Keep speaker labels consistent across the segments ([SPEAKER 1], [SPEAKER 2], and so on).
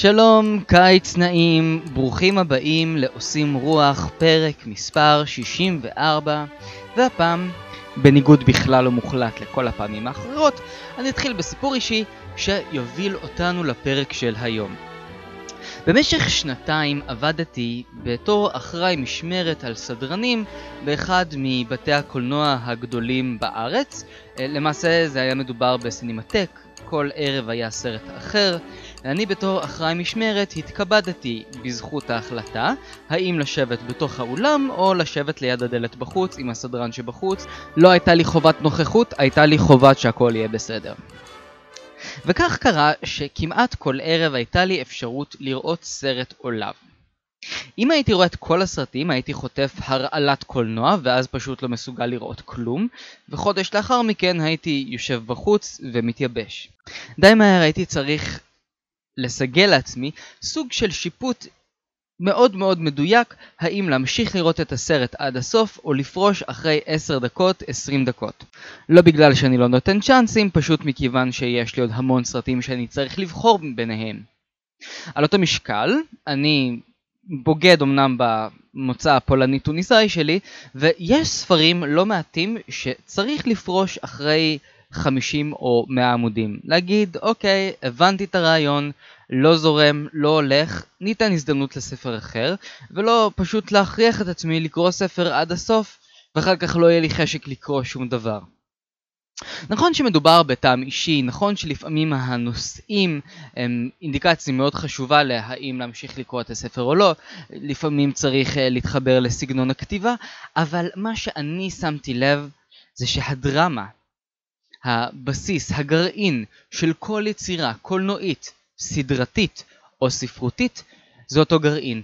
[SPEAKER 1] שלום, קיץ נעים, ברוכים הבאים לעושים רוח, פרק מספר 64, והפעם, בניגוד בכלל ומוחלט לכל הפעמים האחרות, אני אתחיל בסיפור אישי שיוביל אותנו לפרק של היום. במשך שנתיים עבדתי בתור אחראי משמרת על סדרנים באחד מבתי הקולנוע הגדולים בארץ. למעשה זה היה מדובר בסינמטק, כל ערב היה סרט אחר. אני בתור אחראי משמרת התכבדתי בזכות ההחלטה האם לשבת בתוך האולם או לשבת ליד הדלת בחוץ עם הסדרן שבחוץ. לא הייתה לי חובת נוכחות, הייתה לי חובת שהכל יהיה בסדר. וכך קרה שכמעט כל ערב הייתה לי אפשרות לראות סרט עולם. אם הייתי רואה את כל הסרטים הייתי חוטף הרעלת קולנוע ואז פשוט לא מסוגל לראות כלום וחודש לאחר מכן הייתי יושב בחוץ ומתייבש. די מהר הייתי צריך לסגל לעצמי סוג של שיפוט מאוד מאוד מדויק האם להמשיך לראות את הסרט עד הסוף או לפרוש אחרי 10 דקות, 20 דקות. לא בגלל שאני לא נותן צ'אנסים, פשוט מכיוון שיש לי עוד המון סרטים שאני צריך לבחור ביניהם. על אותו משקל, אני בוגד אמנם במוצא הפולני-טוניסאי שלי, ויש ספרים לא מעטים שצריך לפרוש אחרי 50 או 100 עמודים. להגיד, אוקיי, הבנתי את הרעיון, לא זורם, לא הולך, ניתן הזדמנות לספר אחר, ולא פשוט להכריח את עצמי לקרוא ספר עד הסוף, ואחר כך לא יהיה לי חשק לקרוא שום דבר. נכון שמדובר בטעם אישי, נכון שלפעמים הנושאים הם אינדיקציה מאוד חשובה להאם להמשיך לקרוא את הספר או לא, לפעמים צריך להתחבר לסגנון הכתיבה, אבל מה שאני שמתי לב זה שהדרמה, הבסיס, הגרעין של כל יצירה קולנועית, סדרתית או ספרותית, זה אותו גרעין.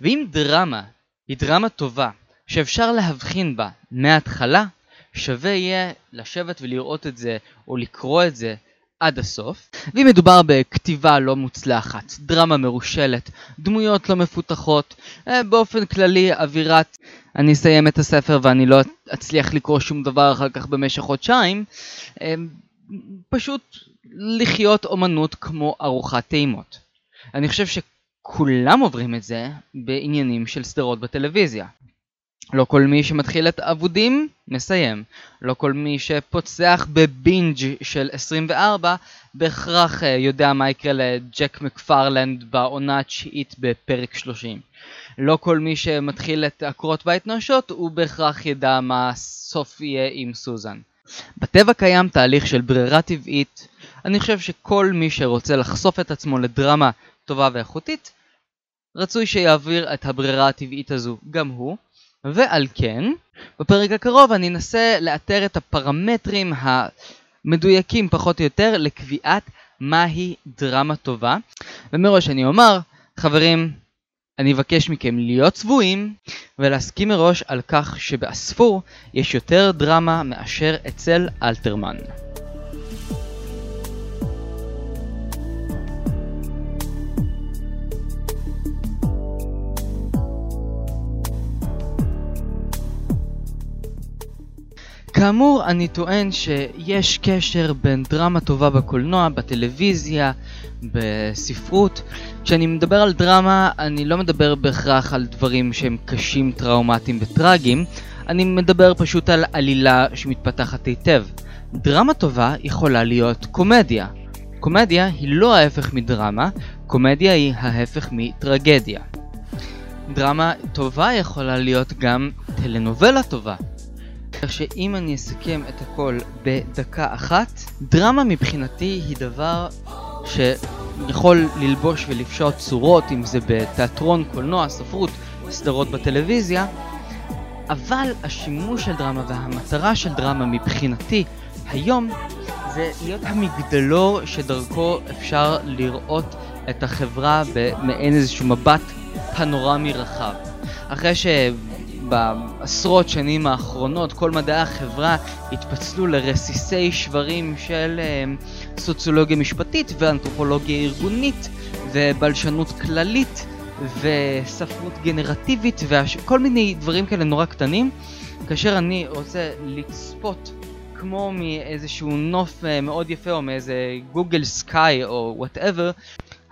[SPEAKER 1] ואם דרמה היא דרמה טובה, שאפשר להבחין בה מההתחלה, שווה יהיה לשבת ולראות את זה או לקרוא את זה עד הסוף. ואם מדובר בכתיבה לא מוצלחת, דרמה מרושלת, דמויות לא מפותחות, אה, באופן כללי אווירת אני אסיים את הספר ואני לא אצליח לקרוא שום דבר אחר כך במשך חודשיים, אה, פשוט לחיות אומנות כמו ארוחת טעימות. אני חושב שכולם עוברים את זה בעניינים של סדרות בטלוויזיה. לא כל מי שמתחיל את אבודים, מסיים. לא כל מי שפוצח בבינג' של 24, בהכרח אה, יודע מה יקרה לג'ק מקפרלנד בעונה התשיעית בפרק 30. לא כל מי שמתחיל את עקרות בית נואשות, הוא בהכרח ידע מה הסוף יהיה עם סוזן. בטבע קיים תהליך של ברירה טבעית. אני חושב שכל מי שרוצה לחשוף את עצמו לדרמה טובה ואיכותית, רצוי שיעביר את הברירה הטבעית הזו גם הוא. ועל כן, בפרק הקרוב אני אנסה לאתר את הפרמטרים המדויקים פחות או יותר לקביעת מהי דרמה טובה. ומראש אני אומר, חברים, אני אבקש מכם להיות צבועים ולהסכים מראש על כך שבאספור יש יותר דרמה מאשר אצל אלתרמן. כאמור, אני טוען שיש קשר בין דרמה טובה בקולנוע, בטלוויזיה, בספרות. כשאני מדבר על דרמה, אני לא מדבר בהכרח על דברים שהם קשים, טראומטיים וטראגיים, אני מדבר פשוט על עלילה שמתפתחת היטב. דרמה טובה יכולה להיות קומדיה. קומדיה היא לא ההפך מדרמה, קומדיה היא ההפך מטרגדיה. דרמה טובה יכולה להיות גם טלנובלה טובה. כך שאם אני אסכם את הכל בדקה אחת, דרמה מבחינתי היא דבר שיכול ללבוש ולפשוט צורות, אם זה בתיאטרון, קולנוע, ספרות, סדרות בטלוויזיה, אבל השימוש של דרמה והמטרה של דרמה מבחינתי היום זה להיות המגדלור שדרכו אפשר לראות את החברה במעין איזשהו מבט פנורמי רחב. אחרי ש... בעשרות שנים האחרונות כל מדעי החברה התפצלו לרסיסי שברים של אה, סוציולוגיה משפטית ואנתרופולוגיה ארגונית ובלשנות כללית וספרות גנרטיבית וכל מיני דברים כאלה נורא קטנים כאשר אני רוצה לצפות כמו מאיזשהו נוף אה, מאוד יפה או מאיזה Google Sky או whatever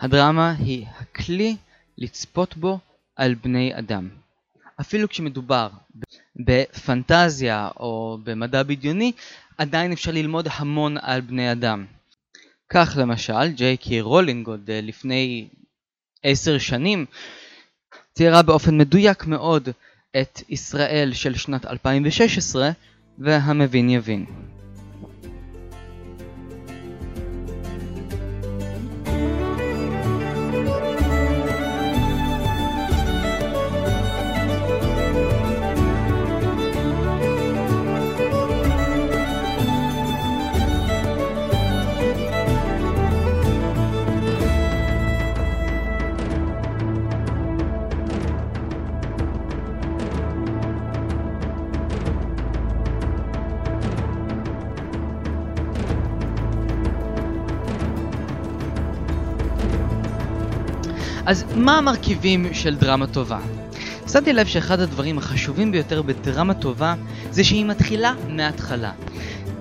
[SPEAKER 1] הדרמה היא הכלי לצפות בו על בני אדם. אפילו כשמדובר בפנטזיה או במדע בדיוני, עדיין אפשר ללמוד המון על בני אדם. כך למשל, ג'יי קי רולינג עוד אה, לפני עשר שנים ציירה באופן מדויק מאוד את ישראל של שנת 2016, והמבין יבין. אז מה המרכיבים של דרמה טובה? שמתי לב שאחד הדברים החשובים ביותר בדרמה טובה זה שהיא מתחילה מההתחלה.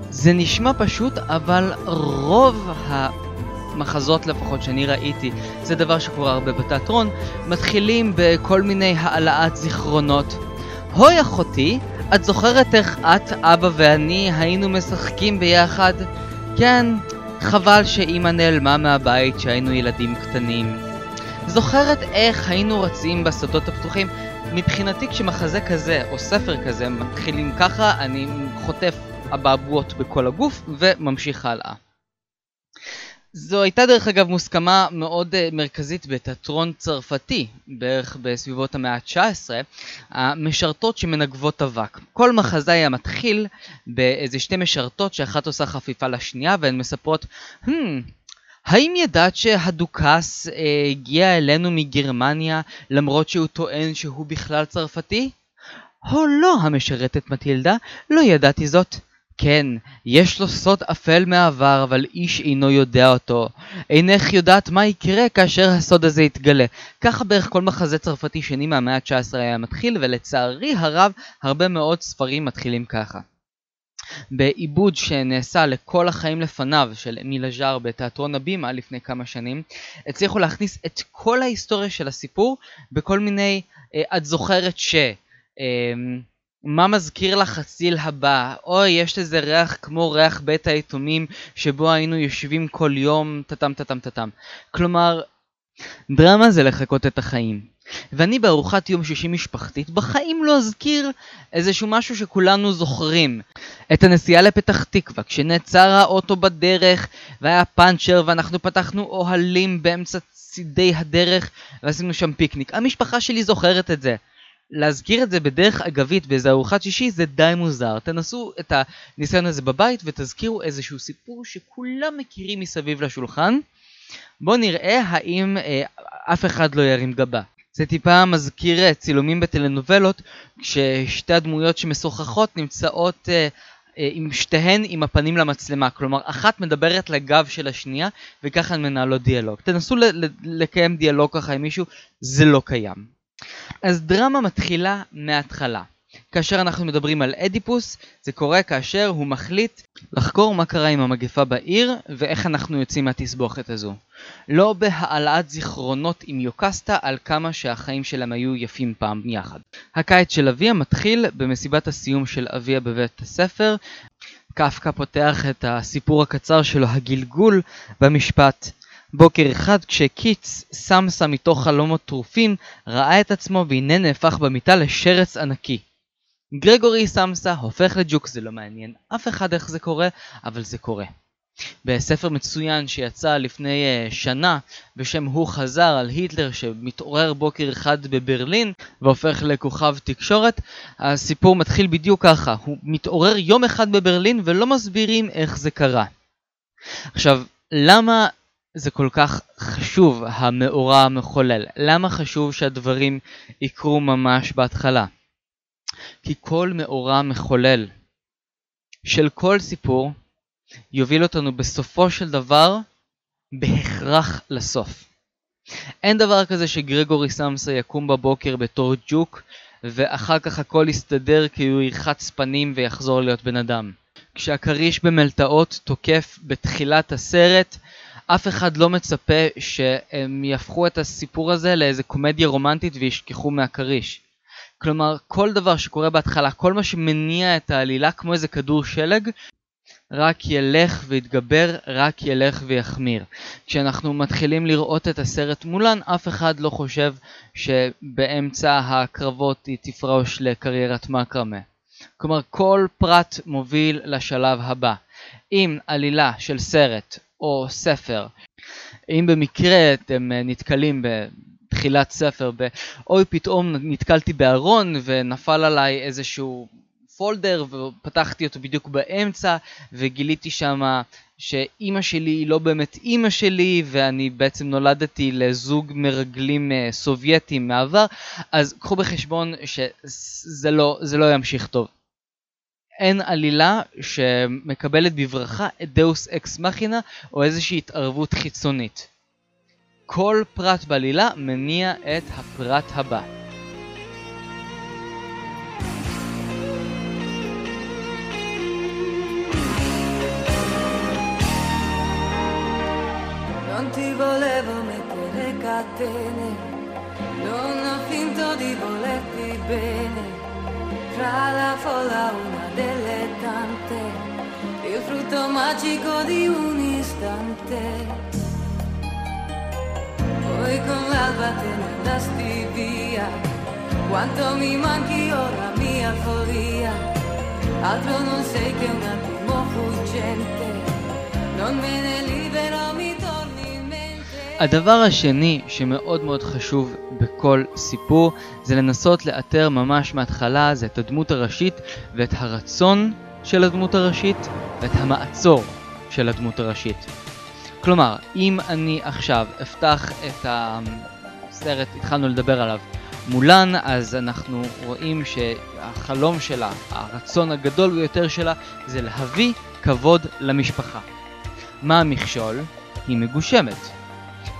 [SPEAKER 1] זה נשמע פשוט, אבל רוב המחזות לפחות שאני ראיתי, זה דבר שקורה הרבה בתיאטרון, מתחילים בכל מיני העלאת זיכרונות. הוי אחותי, את זוכרת איך את, אבא ואני היינו משחקים ביחד? כן, חבל שאימא נעלמה מהבית כשהיינו ילדים קטנים. זוכרת איך היינו רצים בשדות הפתוחים? מבחינתי כשמחזה כזה או ספר כזה מתחילים ככה, אני חוטף אבעבועות בכל הגוף וממשיך הלאה. זו הייתה דרך אגב מוסכמה מאוד uh, מרכזית בתיאטרון צרפתי, בערך בסביבות המאה ה-19, המשרתות שמנגבות אבק. כל מחזה היה מתחיל באיזה שתי משרתות שאחת עושה חפיפה לשנייה והן מספרות, hmm, האם ידעת שהדוכס אה, הגיע אלינו מגרמניה למרות שהוא טוען שהוא בכלל צרפתי? הו לא, המשרתת מטילדה, לא ידעתי זאת. כן, יש לו סוד אפל מהעבר, אבל איש אינו יודע אותו. אינך יודעת מה יקרה כאשר הסוד הזה יתגלה. ככה בערך כל מחזה צרפתי שני מהמאה ה-19 היה מתחיל, ולצערי הרב, הרבה מאוד ספרים מתחילים ככה. בעיבוד שנעשה לכל החיים לפניו של אמיל אג'אר בתיאטרון הבימה לפני כמה שנים, הצליחו להכניס את כל ההיסטוריה של הסיפור בכל מיני, אה, את זוכרת ש... אה, מה מזכיר לך הציל הבא? אוי, יש לזה ריח כמו ריח בית היתומים שבו היינו יושבים כל יום, טאטם טאטם טאטם. כלומר, דרמה זה לחקות את החיים. ואני בארוחת יום שישי משפחתית בחיים לא אזכיר איזשהו משהו שכולנו זוכרים. את הנסיעה לפתח תקווה, כשנעצר האוטו בדרך והיה פאנצ'ר ואנחנו פתחנו אוהלים באמצע צידי הדרך ועשינו שם פיקניק. המשפחה שלי זוכרת את זה. להזכיר את זה בדרך אגבית באיזה ארוחת שישי זה די מוזר. תנסו את הניסיון הזה בבית ותזכירו איזשהו סיפור שכולם מכירים מסביב לשולחן. בואו נראה האם אה, אף אחד לא ירים גבה. זה טיפה מזכיר אה, צילומים בטלנובלות, כששתי הדמויות שמשוחחות נמצאות אה, אה, עם שתיהן עם הפנים למצלמה, כלומר אחת מדברת לגב של השנייה וככה הן מנהלות דיאלוג. תנסו לקיים דיאלוג ככה עם מישהו, זה לא קיים. אז דרמה מתחילה מההתחלה. כאשר אנחנו מדברים על אדיפוס, זה קורה כאשר הוא מחליט לחקור מה קרה עם המגפה בעיר ואיך אנחנו יוצאים מהתסבוכת הזו. לא בהעלאת זיכרונות עם יוקסטה על כמה שהחיים שלהם היו יפים פעם יחד. הקיץ של אביה מתחיל במסיבת הסיום של אביה בבית הספר. קפקא פותח את הסיפור הקצר שלו, הגלגול, במשפט בוקר אחד כשקיץ סמסה מתוך חלומות טרופים, ראה את עצמו והנה נהפך במיטה לשרץ ענקי. גרגורי סמסה הופך לג'וק, זה לא מעניין אף אחד איך זה קורה, אבל זה קורה. בספר מצוין שיצא לפני uh, שנה בשם הוא חזר על היטלר שמתעורר בוקר אחד בברלין והופך לכוכב תקשורת הסיפור מתחיל בדיוק ככה הוא מתעורר יום אחד בברלין ולא מסבירים איך זה קרה. עכשיו למה זה כל כך חשוב המאורע המחולל? למה חשוב שהדברים יקרו ממש בהתחלה? כי כל מאורע מחולל של כל סיפור יוביל אותנו בסופו של דבר בהכרח לסוף. אין דבר כזה שגרגורי סמסה יקום בבוקר בתור ג'וק ואחר כך הכל יסתדר כי הוא ירחץ פנים ויחזור להיות בן אדם. כשהכריש במלטעות תוקף בתחילת הסרט, אף אחד לא מצפה שהם יהפכו את הסיפור הזה לאיזה קומדיה רומנטית וישכחו מהכריש. כלומר, כל דבר שקורה בהתחלה, כל מה שמניע את העלילה כמו איזה כדור שלג, רק ילך ויתגבר, רק ילך ויחמיר. כשאנחנו מתחילים לראות את הסרט מולן, אף אחד לא חושב שבאמצע הקרבות היא תפרוש לקריירת מקרמה. כלומר, כל פרט מוביל לשלב הבא. אם עלילה של סרט או ספר, אם במקרה אתם נתקלים בתחילת ספר, ב... אוי פתאום נתקלתי בארון ונפל עליי איזשהו folder ופתחתי אותו בדיוק באמצע וגיליתי שם שאימא שלי היא לא באמת אימא שלי ואני בעצם נולדתי לזוג מרגלים אה, סובייטים מעבר אז קחו בחשבון שזה לא, לא ימשיך טוב. אין עלילה שמקבלת בברכה את deus ex machina או איזושהי התערבות חיצונית. כל פרט בעלילה מניע את הפרט הבא.
[SPEAKER 2] catene, non ho finto di volerti bene, fra la folla una delle tante, il frutto magico di un istante. Poi con l'alba te ne andasti via, quanto mi manchi ora mia follia, altro non sei che un attimo fuggente, non me ne libero mi
[SPEAKER 1] הדבר השני שמאוד מאוד חשוב בכל סיפור זה לנסות לאתר ממש מההתחלה זה את הדמות הראשית ואת הרצון של הדמות הראשית ואת המעצור של הדמות הראשית. כלומר, אם אני עכשיו אפתח את הסרט, התחלנו לדבר עליו, מולן, אז אנחנו רואים שהחלום שלה, הרצון הגדול ביותר שלה, זה להביא כבוד למשפחה. מה המכשול? היא מגושמת.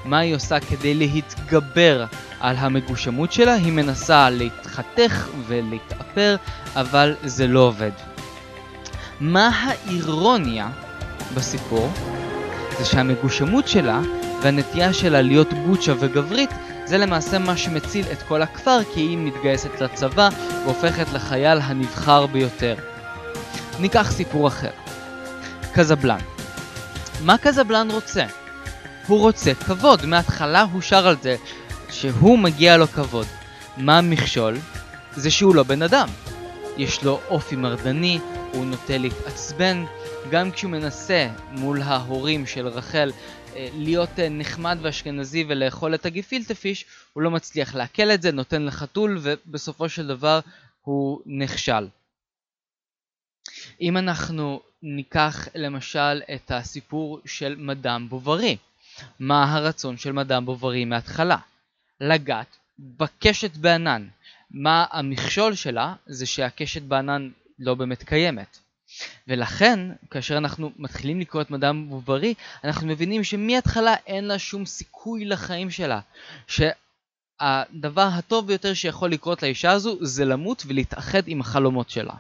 [SPEAKER 1] מה היא עושה כדי להתגבר על המגושמות שלה? היא מנסה להתחתך ולהתאפר, אבל זה לא עובד. מה האירוניה בסיפור? זה שהמגושמות שלה והנטייה שלה להיות בוצ'ה וגברית זה למעשה מה שמציל את כל הכפר כי היא מתגייסת לצבא והופכת לחייל הנבחר ביותר. ניקח סיפור אחר. קזבלן. מה קזבלן רוצה? הוא רוצה כבוד, מההתחלה הוא שר על זה שהוא מגיע לו כבוד. מה המכשול? זה שהוא לא בן אדם. יש לו אופי מרדני, הוא נוטה להתעצבן, גם כשהוא מנסה מול ההורים של רחל אה, להיות אה, נחמד ואשכנזי ולאכול את הגפילטה פיש, הוא לא מצליח לעכל את זה, נותן לחתול ובסופו של דבר הוא נכשל. אם אנחנו ניקח למשל את הסיפור של מדאם בוברי, מה הרצון של מדאם בוברי מההתחלה? לגעת בקשת בענן. מה המכשול שלה? זה שהקשת בענן לא באמת קיימת. ולכן, כאשר אנחנו מתחילים לקרוא את מדאם בוברי, אנחנו מבינים שמההתחלה אין לה שום סיכוי לחיים שלה. שהדבר הטוב ביותר שיכול לקרות לאישה הזו זה למות ולהתאחד עם החלומות שלה.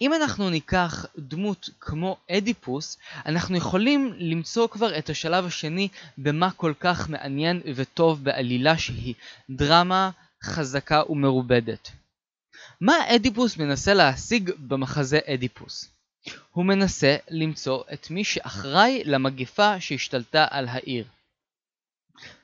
[SPEAKER 1] אם אנחנו ניקח דמות כמו אדיפוס, אנחנו יכולים למצוא כבר את השלב השני במה כל כך מעניין וטוב בעלילה שהיא דרמה חזקה ומרובדת. מה אדיפוס מנסה להשיג במחזה אדיפוס? הוא מנסה למצוא את מי שאחראי למגפה שהשתלטה על העיר.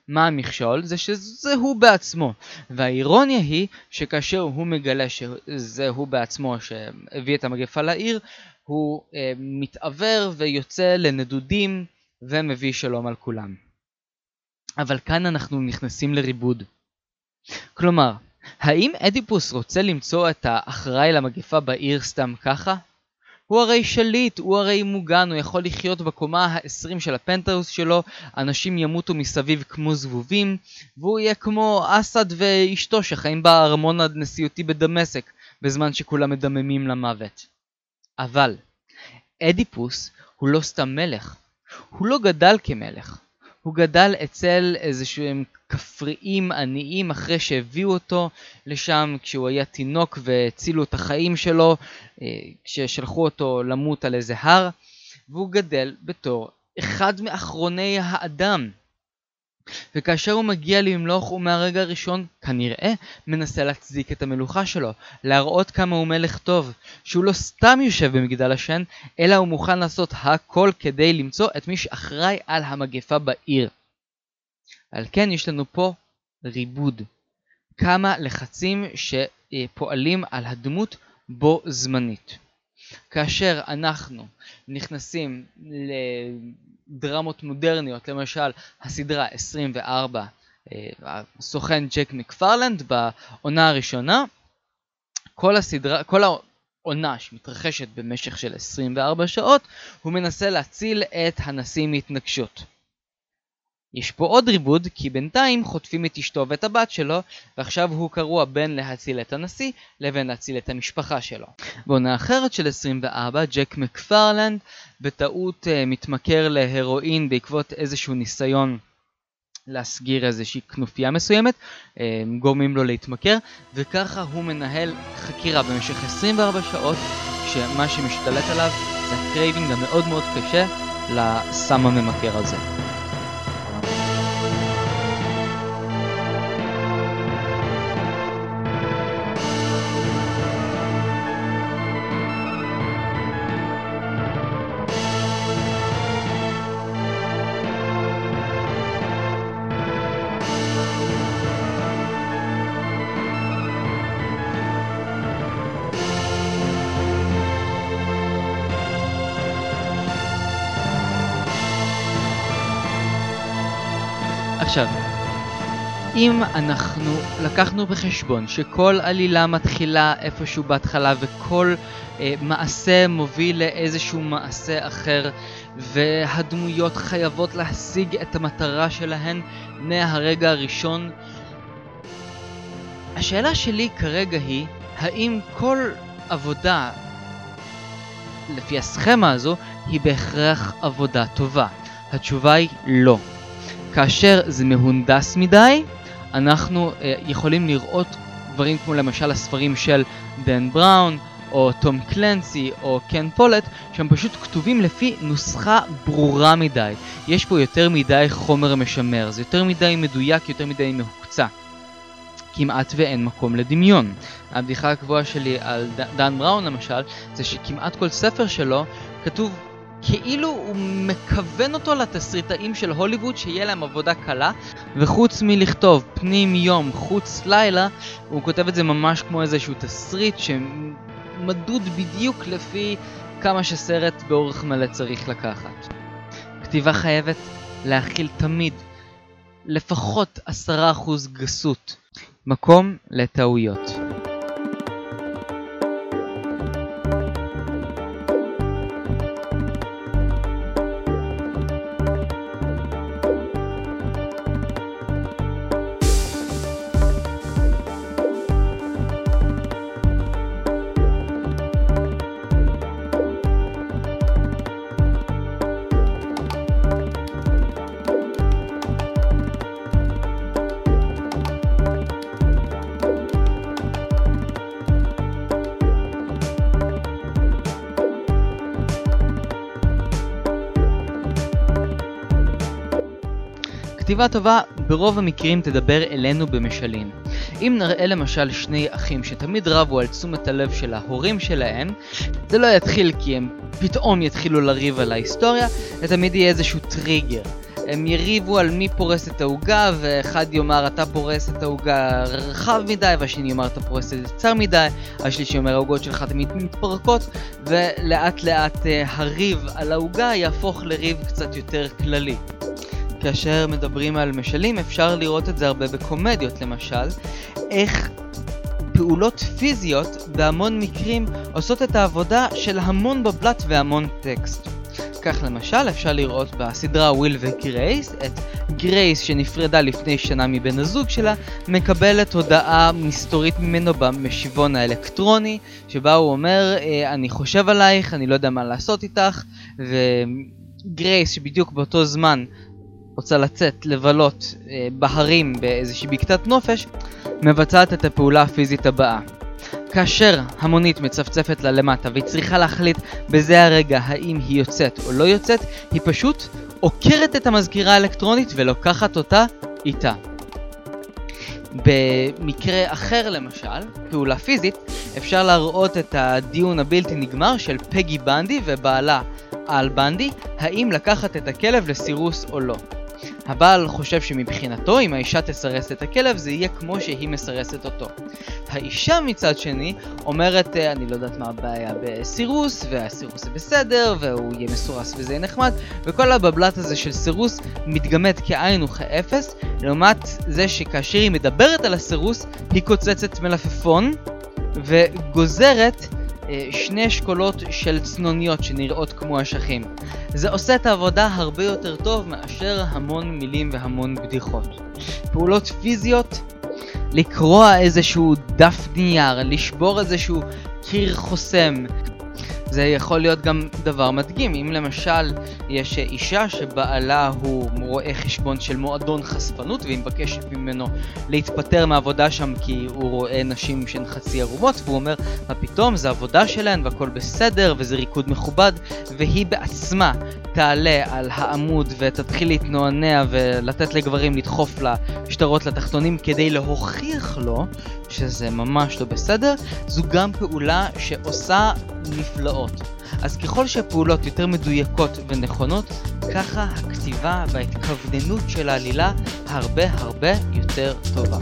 [SPEAKER 1] מה המכשול? זה שזה הוא בעצמו. והאירוניה היא שכאשר הוא מגלה שזה הוא בעצמו שהביא את המגפה לעיר, הוא אה, מתעוור ויוצא לנדודים ומביא שלום על כולם. אבל כאן אנחנו נכנסים לריבוד. כלומר, האם אדיפוס רוצה למצוא את האחראי למגפה בעיר סתם ככה? הוא הרי שליט, הוא הרי מוגן, הוא יכול לחיות בקומה ה-20 של הפנטהאוס שלו, אנשים ימותו מסביב כמו זבובים, והוא יהיה כמו אסד ואשתו שחיים בארמון הנשיאותי בדמשק, בזמן שכולם מדממים למוות. אבל, אדיפוס הוא לא סתם מלך, הוא לא גדל כמלך, הוא גדל אצל איזשהם כפריים עניים אחרי שהביאו אותו לשם כשהוא היה תינוק והצילו את החיים שלו אה, כששלחו אותו למות על איזה הר והוא גדל בתור אחד מאחרוני האדם. וכאשר הוא מגיע למלוך הוא מהרגע הראשון כנראה מנסה להצדיק את המלוכה שלו, להראות כמה הוא מלך טוב, שהוא לא סתם יושב במגדל השן, אלא הוא מוכן לעשות הכל כדי למצוא את מי שאחראי על המגפה בעיר. על כן יש לנו פה ריבוד. כמה לחצים שפועלים על הדמות בו זמנית. כאשר אנחנו נכנסים לדרמות מודרניות, למשל הסדרה 24, אה, הסוכן ג'ק מקפרלנד בעונה הראשונה, כל הסדרה, כל העונה שמתרחשת במשך של 24 שעות, הוא מנסה להציל את הנשיא מהתנגשות. יש פה עוד ריבוד, כי בינתיים חוטפים את אשתו ואת הבת שלו, ועכשיו הוא קרוע בין להציל את הנשיא לבין להציל את המשפחה שלו. בעונה אחרת של 24, ג'ק מקפרלנד בטעות אה, מתמכר להרואין בעקבות איזשהו ניסיון להסגיר איזושהי כנופיה מסוימת, אה, גורמים לו להתמכר, וככה הוא מנהל חקירה במשך 24 שעות, כשמה שמשתלט עליו זה ה craving המאוד מאוד קשה לסם הממכר הזה. אם אנחנו לקחנו בחשבון שכל עלילה מתחילה איפשהו בהתחלה וכל אה, מעשה מוביל לאיזשהו מעשה אחר והדמויות חייבות להשיג את המטרה שלהן מהרגע הראשון, השאלה שלי כרגע היא, האם כל עבודה לפי הסכמה הזו היא בהכרח עבודה טובה? התשובה היא לא. כאשר זה מהונדס מדי, אנחנו uh, יכולים לראות דברים כמו למשל הספרים של דן בראון, או תום קלנסי, או קן פולט, שהם פשוט כתובים לפי נוסחה ברורה מדי. יש פה יותר מדי חומר משמר, זה יותר מדי מדויק, יותר מדי מהוקצע. כמעט ואין מקום לדמיון. הבדיחה הקבועה שלי על דן בראון למשל, זה שכמעט כל ספר שלו כתוב כאילו הוא מכוון אותו לתסריטאים של הוליווד שיהיה להם עבודה קלה וחוץ מלכתוב פנים יום חוץ לילה הוא כותב את זה ממש כמו איזשהו תסריט שמדוד בדיוק לפי כמה שסרט באורך מלא צריך לקחת. כתיבה חייבת להכיל תמיד לפחות 10% גסות, מקום לטעויות. כתיבה טובה ברוב המקרים תדבר אלינו במשלים. אם נראה למשל שני אחים שתמיד רבו על תשומת הלב של ההורים שלהם, זה לא יתחיל כי הם פתאום יתחילו לריב על ההיסטוריה, זה תמיד יהיה איזשהו טריגר. הם יריבו על מי פורס את העוגה, ואחד יאמר אתה פורס את העוגה רחב מדי, והשני יאמר אתה פורס את זה צר מדי, השלישי אומר העוגות שלך תמיד מתפרקות, ולאט לאט אה, הריב על העוגה יהפוך לריב קצת יותר כללי. כאשר מדברים על משלים אפשר לראות את זה הרבה בקומדיות למשל, איך פעולות פיזיות בהמון מקרים עושות את העבודה של המון בבל"ת והמון טקסט. כך למשל אפשר לראות בסדרה וויל וגרייס את גרייס שנפרדה לפני שנה מבן הזוג שלה מקבלת הודעה מסתורית ממנו במשיבון האלקטרוני שבה הוא אומר אה, אני חושב עלייך אני לא יודע מה לעשות איתך וגרייס שבדיוק באותו זמן רוצה לצאת לבלות אה, בהרים באיזושהי בקתת נופש, מבצעת את הפעולה הפיזית הבאה. כאשר המונית מצפצפת לה למטה והיא צריכה להחליט בזה הרגע האם היא יוצאת או לא יוצאת, היא פשוט עוקרת את המזכירה האלקטרונית ולוקחת אותה איתה. במקרה אחר למשל, פעולה פיזית, אפשר להראות את הדיון הבלתי נגמר של פגי בנדי ובעלה על בנדי, האם לקחת את הכלב לסירוס או לא. הבעל חושב שמבחינתו אם האישה תסרס את הכלב זה יהיה כמו שהיא מסרסת אותו. האישה מצד שני אומרת אה, אני לא יודעת מה הבעיה בסירוס והסירוס זה בסדר והוא יהיה מסורס וזה יהיה נחמד וכל הבבלת הזה של סירוס מתגמד כאין וכאפס לעומת זה שכאשר היא מדברת על הסירוס היא קוצצת מלפפון וגוזרת שני אשכולות של צנוניות שנראות כמו אשכים. זה עושה את העבודה הרבה יותר טוב מאשר המון מילים והמון בדיחות. פעולות פיזיות, לקרוע איזשהו דף נייר, לשבור איזשהו קיר חוסם, זה יכול להיות גם דבר מדגים, אם למשל יש אישה שבעלה הוא רואה חשבון של מועדון חשפנות והיא מבקשת ממנו להתפטר מהעבודה שם כי הוא רואה נשים שהן חצי ערומות והוא אומר מה פתאום? זה עבודה שלהן והכל בסדר וזה ריקוד מכובד. והיא בעצמה תעלה על העמוד ותתחיל להתנוענע ולתת לגברים לדחוף לה שטרות לתחתונים כדי להוכיח לו שזה ממש לא בסדר, זו גם פעולה שעושה נפלאות. אז ככל שהפעולות יותר מדויקות ונכונות, ככה הכתיבה וההתכווננות של העלילה הרבה הרבה יותר טובה.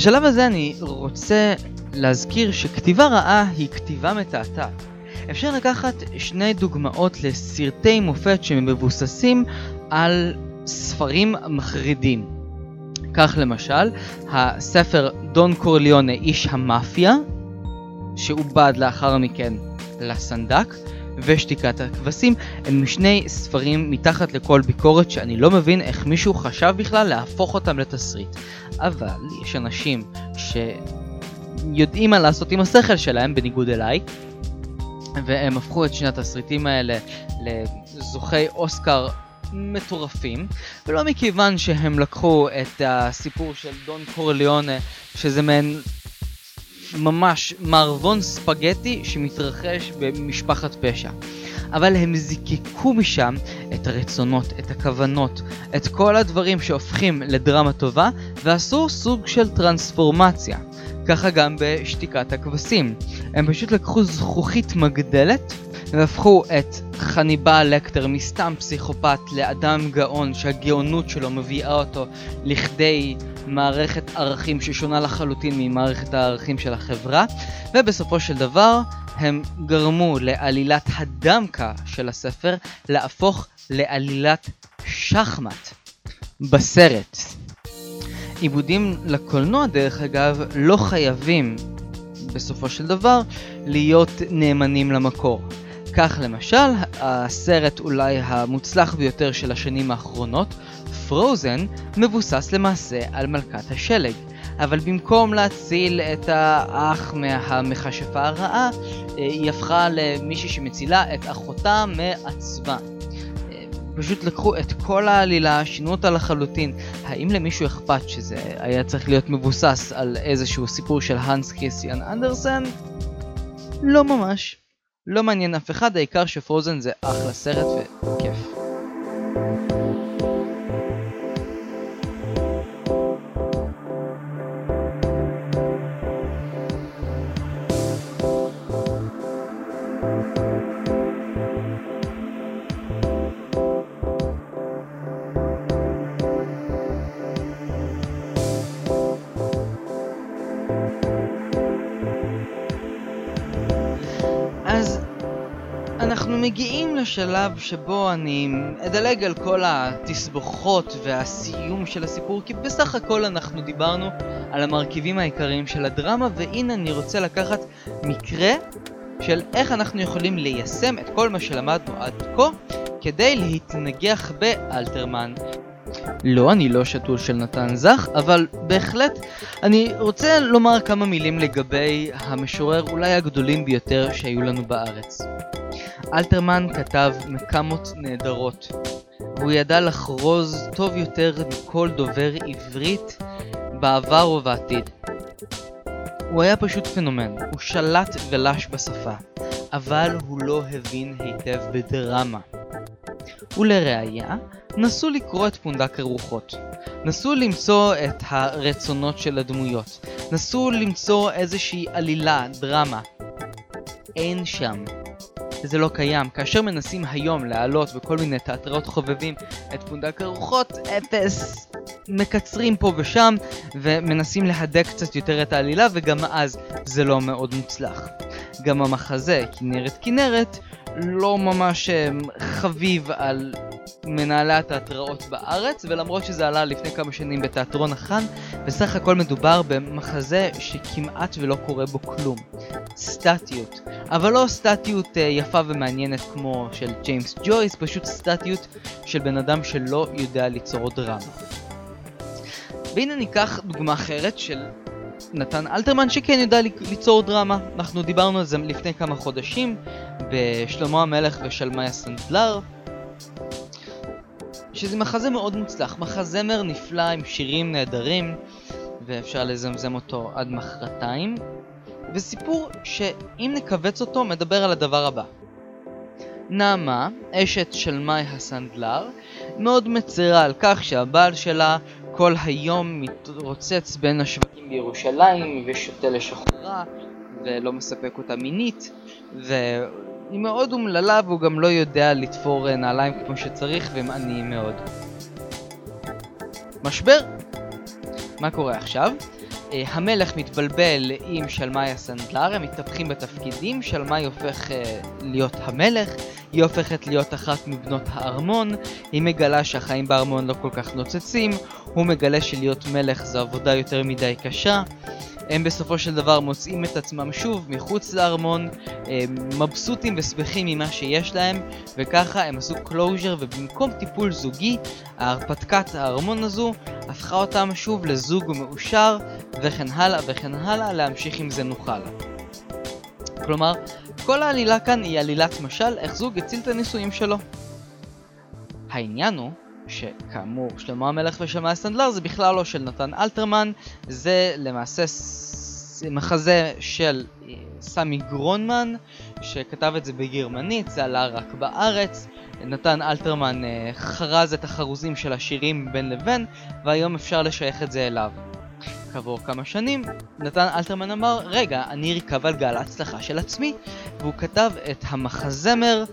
[SPEAKER 1] בשלב הזה אני רוצה להזכיר שכתיבה רעה היא כתיבה מתעתעת. אפשר לקחת שני דוגמאות לסרטי מופת שמבוססים על ספרים מחרידים. כך למשל, הספר דון קורליונה איש המאפיה, שעובד לאחר מכן לסנדק, ושתיקת הכבשים הם שני ספרים מתחת לכל ביקורת שאני לא מבין איך מישהו חשב בכלל להפוך אותם לתסריט. אבל יש אנשים שיודעים מה לעשות עם השכל שלהם בניגוד אליי, והם הפכו את שני התסריטים האלה לזוכי אוסקר מטורפים, ולא מכיוון שהם לקחו את הסיפור של דון קורליונה, שזה מעין ממש מערבון ספגטי שמתרחש במשפחת פשע. אבל הם זיקקו משם את הרצונות, את הכוונות, את כל הדברים שהופכים לדרמה טובה, ועשו סוג של טרנספורמציה. ככה גם בשתיקת הכבשים. הם פשוט לקחו זכוכית מגדלת והפכו את חניבל לקטר מסתם פסיכופת לאדם גאון שהגאונות שלו מביאה אותו לכדי מערכת ערכים ששונה לחלוטין ממערכת הערכים של החברה ובסופו של דבר הם גרמו לעלילת הדמקה של הספר להפוך לעלילת שחמט בסרט. עיבודים לקולנוע דרך אגב לא חייבים בסופו של דבר להיות נאמנים למקור. כך למשל, הסרט אולי המוצלח ביותר של השנים האחרונות, פרוזן, מבוסס למעשה על מלכת השלג. אבל במקום להציל את האח מהמכשפה הרעה, היא הפכה למישהי שמצילה את אחותה מעצמה. פשוט לקחו את כל העלילה, שינו אותה לחלוטין. האם למישהו אכפת שזה היה צריך להיות מבוסס על איזשהו סיפור של האנס קריסטיאן אנדרסן? לא ממש. לא מעניין אף אחד, העיקר שפרוזן זה אחלה סרט וכיף. לשלב שבו אני אדלג על כל התסבוכות והסיום של הסיפור, כי בסך הכל אנחנו דיברנו על המרכיבים העיקריים של הדרמה, והנה אני רוצה לקחת מקרה של איך אנחנו יכולים ליישם את כל מה שלמדנו עד כה כדי להתנגח באלתרמן. לא, אני לא שתול של נתן זך, אבל בהחלט אני רוצה לומר כמה מילים לגבי המשורר אולי הגדולים ביותר שהיו לנו בארץ. אלתרמן כתב מקמות נהדרות. והוא ידע לחרוז טוב יותר מכל דובר עברית בעבר ובעתיד. הוא היה פשוט פנומן, הוא שלט ולש בשפה, אבל הוא לא הבין היטב בדרמה. ולראיה, נסו לקרוא את פונדק הרוחות. נסו למצוא את הרצונות של הדמויות. נסו למצוא איזושהי עלילה, דרמה. אין שם. זה לא קיים. כאשר מנסים היום להעלות בכל מיני תיאטראות חובבים את פונדק הרוחות, אפס. מקצרים פה ושם, ומנסים להדק קצת יותר את העלילה, וגם אז זה לא מאוד מוצלח. גם המחזה, כנרת כנרת, לא ממש אה, חביב על מנהלי התיאטראות בארץ, ולמרות שזה עלה לפני כמה שנים בתיאטרון החאן, בסך הכל מדובר במחזה שכמעט ולא קורה בו כלום. סטטיות. אבל לא סטטיות uh, יפה ומעניינת כמו של ג'יימס ג'ויס, פשוט סטטיות של בן אדם שלא יודע ליצור דרמה. והנה ניקח דוגמה אחרת של נתן אלתרמן שכן יודע ליצור דרמה. אנחנו דיברנו על זה לפני כמה חודשים בשלמה המלך ושלמי הסנדלר. שזה מחזה מאוד מוצלח, מחזמר נפלא עם שירים נהדרים ואפשר לזמזם אותו עד מחרתיים. וסיפור שאם נכווץ אותו מדבר על הדבר הבא. נעמה, אשת של מאי הסנדלר, מאוד מצרה על כך שהבעל שלה כל היום מתרוצץ בין השווקים בירושלים ושותה לשחורה ולא מספק אותה מינית והיא מאוד אומללה והוא גם לא יודע לתפור נעליים כמו שצריך והם עניים מאוד. משבר! מה קורה עכשיו? אה, המלך מתבלבל עם שלמאי הסנדלר, הם מתהפכים בתפקידים, שלמאי הופך אה, להיות המלך, היא הופכת להיות אחת מבנות הארמון, היא מגלה שהחיים בארמון לא כל כך נוצצים, הוא מגלה שלהיות מלך זו עבודה יותר מדי קשה. הם בסופו של דבר מוצאים את עצמם שוב מחוץ לארמון, מבסוטים ושמחים ממה שיש להם, וככה הם עשו closure ובמקום טיפול זוגי, ההרפתקת הארמון הזו הפכה אותם שוב לזוג מאושר, וכן הלאה וכן הלאה, להמשיך עם זה נוכל. כלומר, כל העלילה כאן היא עלילת משל איך זוג הציל את הנישואים שלו. העניין הוא שכאמור שלמה המלך ושמאי הסנדלר זה בכלל לא של נתן אלתרמן, זה למעשה מחזה של אה, סמי גרונמן שכתב את זה בגרמנית, זה עלה רק בארץ. נתן אלתרמן אה, חרז את החרוזים של השירים בין לבין והיום אפשר לשייך את זה אליו. כעבור כמה שנים, נתן אלתרמן אמר, רגע, אני ארכב על גל ההצלחה של עצמי, והוא כתב את המחזמר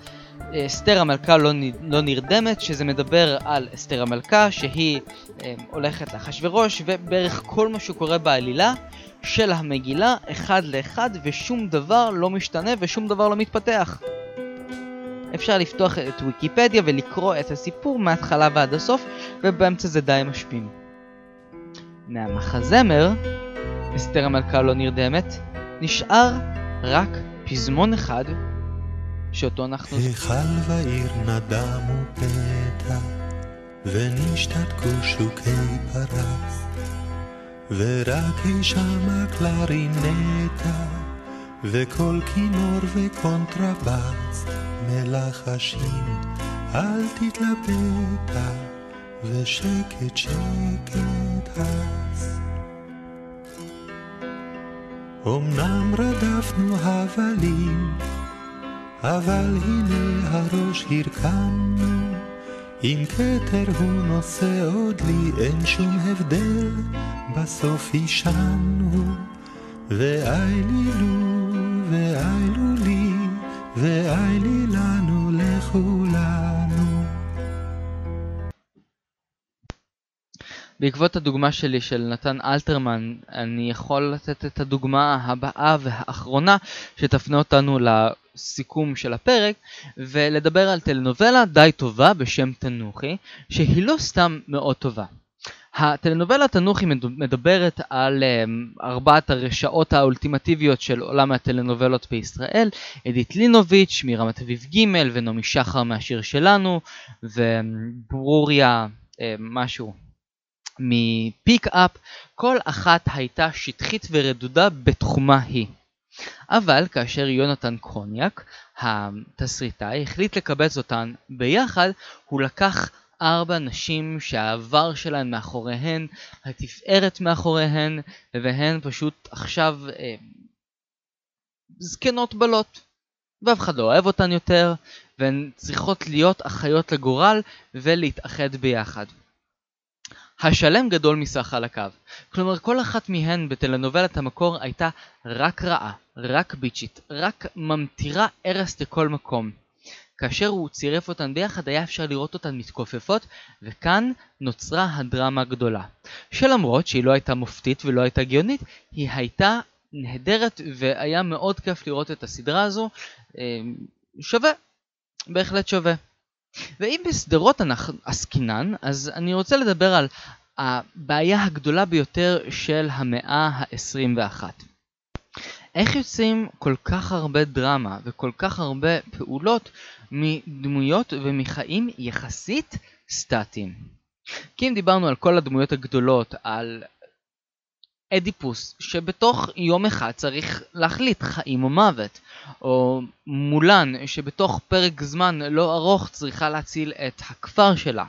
[SPEAKER 1] אסתר המלכה לא, לא נרדמת, שזה מדבר על אסתר המלכה שהיא אה, הולכת לאחשוורוש ובערך כל מה שקורה בעלילה של המגילה אחד לאחד ושום דבר לא משתנה ושום דבר לא מתפתח. אפשר לפתוח את ויקיפדיה ולקרוא את הסיפור מההתחלה ועד הסוף ובאמצע זה די משפיעים. מהמחזמר, אסתר המלכה לא נרדמת, נשאר רק פזמון אחד שאותו אנחנו...
[SPEAKER 3] היכל ועיר נדמו פתע, ונשתתקו שוקי פרס, ורק היא שמה קלרינטה, וקול כינור וקונטרבס, מלחשים, אל תתלבטה, ושקט שקט הס. אמנם רדפנו הבלים, אבל הנה הראש הרכמנו, אם כתר הוא נושא עוד לי, אין שום הבדל, בסוף הישנו, ואיילו, ואיילו לי, ואיילי לנו לכולנו.
[SPEAKER 1] בעקבות הדוגמה שלי של נתן אלתרמן, אני יכול לתת את הדוגמה הבאה והאחרונה שתפנה אותנו סיכום של הפרק ולדבר על טלנובלה די טובה בשם תנוחי, שהיא לא סתם מאוד טובה. הטלנובלה תנוחי מדברת על um, ארבעת הרשעות האולטימטיביות של עולם הטלנובלות בישראל, אדית לינוביץ' מרמת אביב ג' ונעמי שחר מהשיר שלנו, וברוריה uh, משהו מפיק אפ, כל אחת הייתה שטחית ורדודה בתחומה היא. אבל כאשר יונתן קרוניאק, התסריטאי, החליט לקבץ אותן ביחד, הוא לקח ארבע נשים שהעבר שלהן מאחוריהן, התפארת מאחוריהן, והן פשוט עכשיו אה, זקנות בלות. ואף אחד לא אוהב אותן יותר, והן צריכות להיות אחיות לגורל ולהתאחד ביחד. השלם גדול מסך הקו. כלומר כל אחת מהן בטלנובלת המקור הייתה רק רעה, רק ביצ'ית, רק ממטירה הרס לכל מקום. כאשר הוא צירף אותן ביחד היה אפשר לראות אותן מתכופפות, וכאן נוצרה הדרמה הגדולה. שלמרות שהיא לא הייתה מופתית ולא הייתה גאונית, היא הייתה נהדרת והיה מאוד כיף לראות את הסדרה הזו. אה, שווה, בהחלט שווה. ואם בשדרות עסקינן, אז אני רוצה לדבר על הבעיה הגדולה ביותר של המאה ה-21. איך יוצאים כל כך הרבה דרמה וכל כך הרבה פעולות מדמויות ומחיים יחסית סטטיים? כי אם דיברנו על כל הדמויות הגדולות, על אדיפוס שבתוך יום אחד צריך להחליט חיים או מוות, או מולן שבתוך פרק זמן לא ארוך צריכה להציל את הכפר שלה.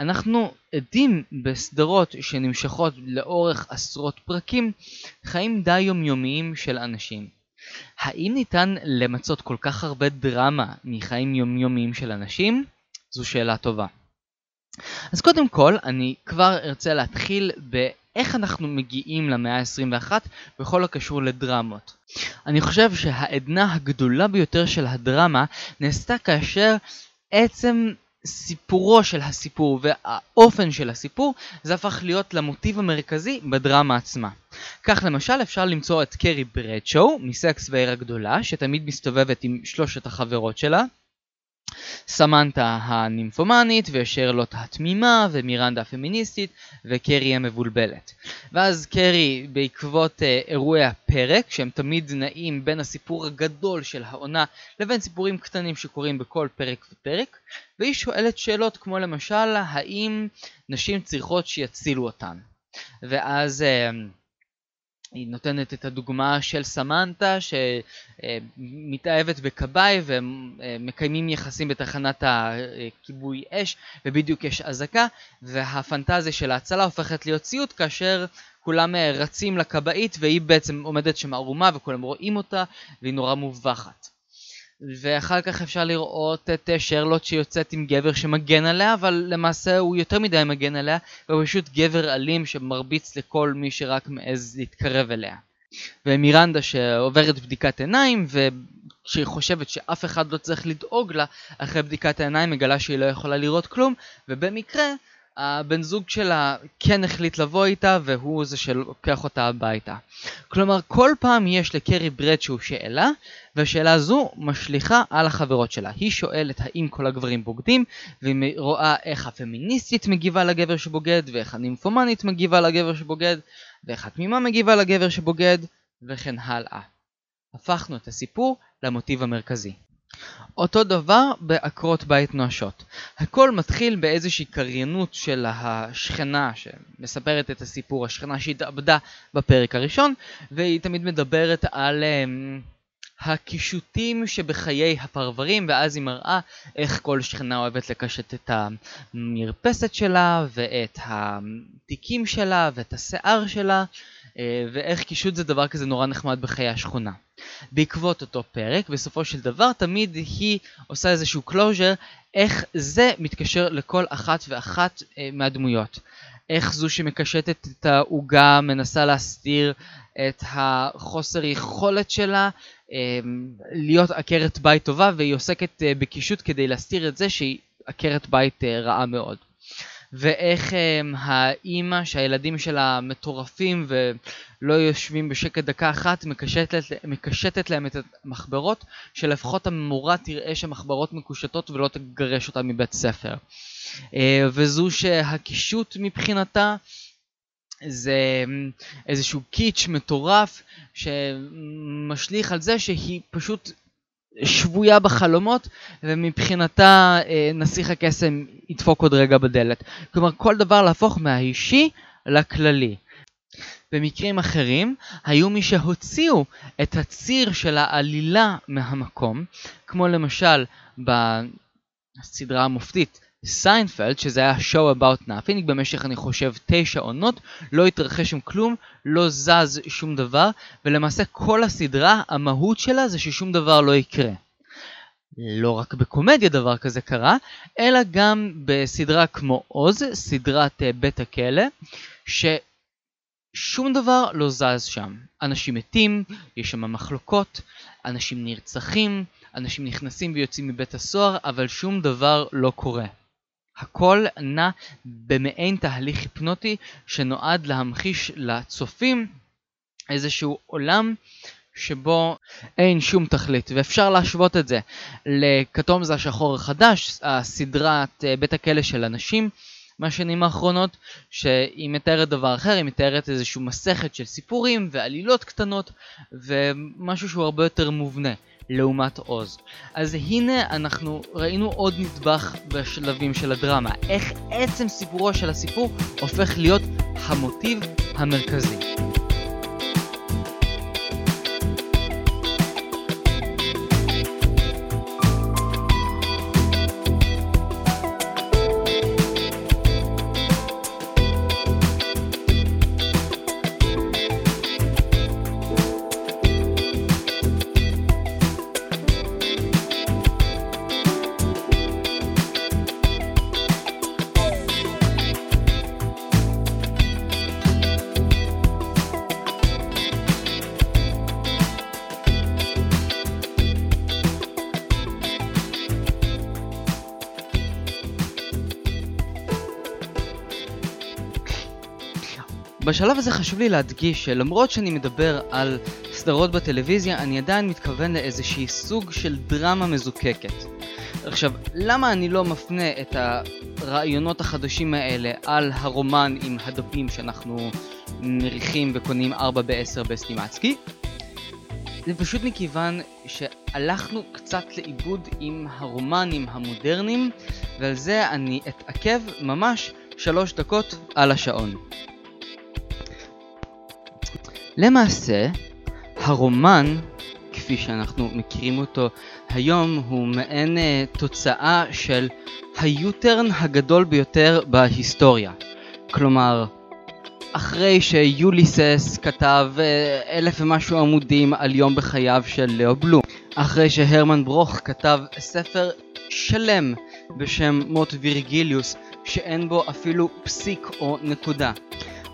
[SPEAKER 1] אנחנו עדים בסדרות שנמשכות לאורך עשרות פרקים חיים די יומיומיים של אנשים. האם ניתן למצות כל כך הרבה דרמה מחיים יומיומיים של אנשים? זו שאלה טובה. אז קודם כל אני כבר ארצה להתחיל באיך אנחנו מגיעים למאה ה-21 בכל הקשור לדרמות. אני חושב שהעדנה הגדולה ביותר של הדרמה נעשתה כאשר עצם סיפורו של הסיפור והאופן של הסיפור זה הפך להיות למוטיב המרכזי בדרמה עצמה. כך למשל אפשר למצוא את קרי ברדשו מסקס והעיר הגדולה שתמיד מסתובבת עם שלושת החברות שלה סמנטה הנימפומנית ושרלוט התמימה ומירנדה הפמיניסטית וקרי המבולבלת. ואז קרי בעקבות אה, אירועי הפרק שהם תמיד נעים בין הסיפור הגדול של העונה לבין סיפורים קטנים שקורים בכל פרק ופרק והיא שואלת שאלות כמו למשל האם נשים צריכות שיצילו אותן. ואז אה, היא נותנת את הדוגמה של סמנטה שמתאהבת בכבאי ומקיימים יחסים בתחנת הכיבוי אש ובדיוק יש אזעקה והפנטזיה של ההצלה הופכת להיות סיוט כאשר כולם רצים לכבאית והיא בעצם עומדת שם ערומה וכולם רואים אותה והיא נורא מובכת. ואחר כך אפשר לראות את אה, שרלוט שיוצאת עם גבר שמגן עליה, אבל למעשה הוא יותר מדי מגן עליה, והוא פשוט גבר אלים שמרביץ לכל מי שרק מעז להתקרב אליה. ומירנדה שעוברת בדיקת עיניים, וכשהיא חושבת שאף אחד לא צריך לדאוג לה, אחרי בדיקת העיניים מגלה שהיא לא יכולה לראות כלום, ובמקרה הבן זוג שלה כן החליט לבוא איתה והוא זה שלוקח אותה הביתה. כלומר כל פעם יש לקרי ברדשו שאלה והשאלה הזו משליכה על החברות שלה. היא שואלת האם כל הגברים בוגדים והיא רואה איך הפמיניסטית מגיבה לגבר שבוגד ואיך הנימפומנית מגיבה לגבר שבוגד ואיך התמימה מגיבה לגבר שבוגד וכן הלאה. הפכנו את הסיפור למוטיב המרכזי. אותו דבר בעקרות בית נואשות. הכל מתחיל באיזושהי קריינות של השכנה שמספרת את הסיפור, השכנה שהתאבדה בפרק הראשון, והיא תמיד מדברת על um, הקישוטים שבחיי הפרברים, ואז היא מראה איך כל שכנה אוהבת לקשט את המרפסת שלה, ואת התיקים שלה, ואת השיער שלה, ואיך קישוט זה דבר כזה נורא נחמד בחיי השכונה. בעקבות אותו פרק, בסופו של דבר תמיד היא עושה איזשהו closure איך זה מתקשר לכל אחת ואחת אה, מהדמויות. איך זו שמקשטת את העוגה מנסה להסתיר את החוסר יכולת שלה אה, להיות עקרת בית טובה והיא עוסקת אה, בקישוט כדי להסתיר את זה שהיא עקרת בית רעה מאוד. ואיך הם, האימא שהילדים שלה מטורפים ולא יושבים בשקט דקה אחת מקשטת, מקשטת להם את המחברות שלפחות המורה תראה שהמחברות מקושטות ולא תגרש אותה מבית ספר. אה, וזו שהקישוט מבחינתה זה איזשהו קיץ' מטורף שמשליך על זה שהיא פשוט שבויה בחלומות ומבחינתה אה, נסיך הקסם ידפוק עוד רגע בדלת. כלומר כל דבר להפוך מהאישי לכללי. במקרים אחרים היו מי שהוציאו את הציר של העלילה מהמקום, כמו למשל בסדרה המופתית סיינפלד, שזה היה show about nothing, במשך אני חושב תשע עונות, לא התרחש שם כלום, לא זז שום דבר, ולמעשה כל הסדרה, המהות שלה זה ששום דבר לא יקרה. לא רק בקומדיה דבר כזה קרה, אלא גם בסדרה כמו עוז, סדרת uh, בית הכלא, ששום דבר לא זז שם. אנשים מתים, יש שם מחלוקות, אנשים נרצחים, אנשים נכנסים ויוצאים מבית הסוהר, אבל שום דבר לא קורה. הכל נע במעין תהליך היפנוטי שנועד להמחיש לצופים איזשהו עולם שבו אין שום תכלית, ואפשר להשוות את זה לכתום זה השחור החדש, הסדרת אה, בית הכלא של אנשים מהשנים האחרונות, שהיא מתארת דבר אחר, היא מתארת איזושהי מסכת של סיפורים ועלילות קטנות, ומשהו שהוא הרבה יותר מובנה. לעומת עוז. אז הנה אנחנו ראינו עוד נדבך בשלבים של הדרמה, איך עצם סיפורו של הסיפור הופך להיות המוטיב המרכזי. בשלב הזה חשוב לי להדגיש שלמרות שאני מדבר על סדרות בטלוויזיה, אני עדיין מתכוון לאיזשהי סוג של דרמה מזוקקת. עכשיו, למה אני לא מפנה את הרעיונות החדשים האלה על הרומן עם הדפים שאנחנו מריחים וקונים 4 ב-10 בסטימצקי? זה פשוט מכיוון שהלכנו קצת לאיבוד עם הרומנים המודרניים ועל זה אני אתעכב ממש שלוש דקות על השעון. למעשה, הרומן, כפי שאנחנו מכירים אותו היום, הוא מעין אה, תוצאה של היוטרן הגדול ביותר בהיסטוריה. כלומר, אחרי שיוליסס כתב אה, אלף ומשהו עמודים על יום בחייו של לאו בלום, אחרי שהרמן ברוך כתב ספר שלם בשם מות וירגיליוס, שאין בו אפילו פסיק או נקודה,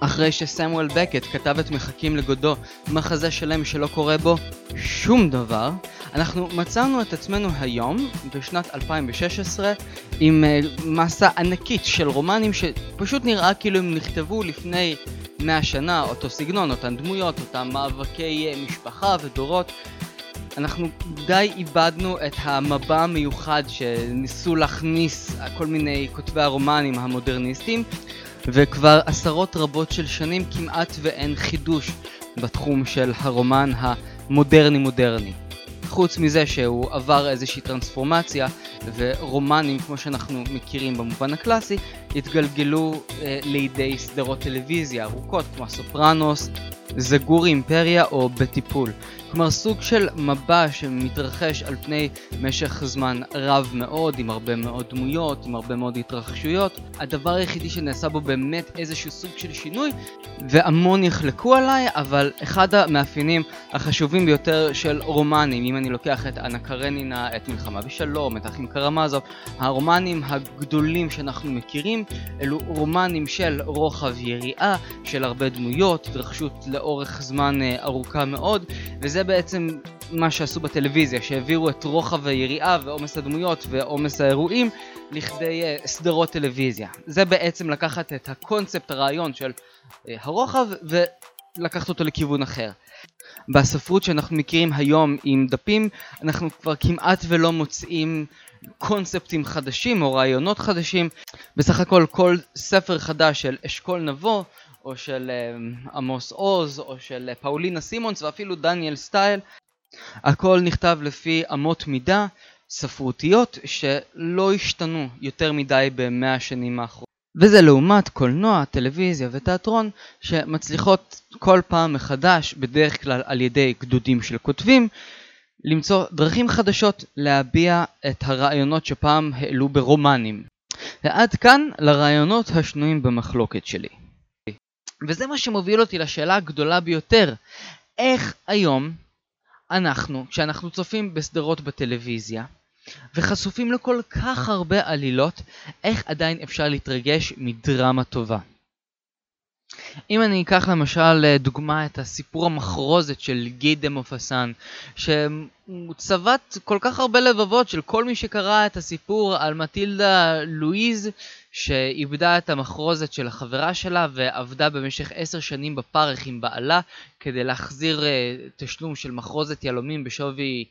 [SPEAKER 1] אחרי שסמואל בקט כתב את מחכים לגודו, מחזה שלם שלא קורה בו שום דבר, אנחנו מצאנו את עצמנו היום, בשנת 2016, עם uh, מסה ענקית של רומנים שפשוט נראה כאילו הם נכתבו לפני 100 שנה, אותו סגנון, אותן דמויות, אותם מאבקי uh, משפחה ודורות. אנחנו די איבדנו את המבע המיוחד שניסו להכניס כל מיני כותבי הרומנים המודרניסטים וכבר עשרות רבות של שנים כמעט ואין חידוש בתחום של הרומן המודרני-מודרני. חוץ מזה שהוא עבר איזושהי טרנספורמציה ורומנים כמו שאנחנו מכירים במובן הקלאסי התגלגלו אה, לידי סדרות טלוויזיה ארוכות כמו הסופרנוס, זגור אימפריה או בטיפול. כלומר סוג של מבע שמתרחש על פני משך זמן רב מאוד, עם הרבה מאוד דמויות, עם הרבה מאוד התרחשויות. הדבר היחידי שנעשה בו באמת איזשהו סוג של שינוי, והמון יחלקו עליי, אבל אחד המאפיינים החשובים ביותר של רומנים, אם אני לוקח את אנה קרנינה, את מלחמה בשלום, את אחים קרמזוב, הרומנים הגדולים שאנחנו מכירים, אלו רומנים של רוחב יריעה, של הרבה דמויות, התרחשות לאורך זמן אה, ארוכה מאוד, וזה בעצם מה שעשו בטלוויזיה, שהעבירו את רוחב היריעה ועומס הדמויות ועומס האירועים לכדי אה, סדרות טלוויזיה. זה בעצם לקחת את הקונספט, הרעיון של אה, הרוחב ולקחת אותו לכיוון אחר. בספרות שאנחנו מכירים היום עם דפים, אנחנו כבר כמעט ולא מוצאים קונספטים חדשים או רעיונות חדשים. בסך הכל כל ספר חדש של אשכול נבו, או של אה, עמוס עוז, או של אה, פאולינה סימונס, ואפילו דניאל סטייל, הכל נכתב לפי אמות מידה ספרותיות שלא השתנו יותר מדי במאה השנים האחרונות. וזה לעומת קולנוע, טלוויזיה ותיאטרון שמצליחות כל פעם מחדש, בדרך כלל על ידי גדודים של כותבים, למצוא דרכים חדשות להביע את הרעיונות שפעם העלו ברומנים. ועד כאן לרעיונות השנויים במחלוקת שלי. וזה מה שמוביל אותי לשאלה הגדולה ביותר, איך היום אנחנו, כשאנחנו צופים בסדרות בטלוויזיה, וחשופים לכל כך הרבה עלילות, איך עדיין אפשר להתרגש מדרמה טובה. אם אני אקח למשל אה, דוגמה את הסיפור המחרוזת של גי דה מופסן, שהוא צבט כל כך הרבה לבבות של כל מי שקרא את הסיפור על מטילדה לואיז, שאיבדה את המחרוזת של החברה שלה ועבדה במשך עשר שנים בפרך עם בעלה כדי להחזיר uh, תשלום של מחרוזת יהלומים בשווי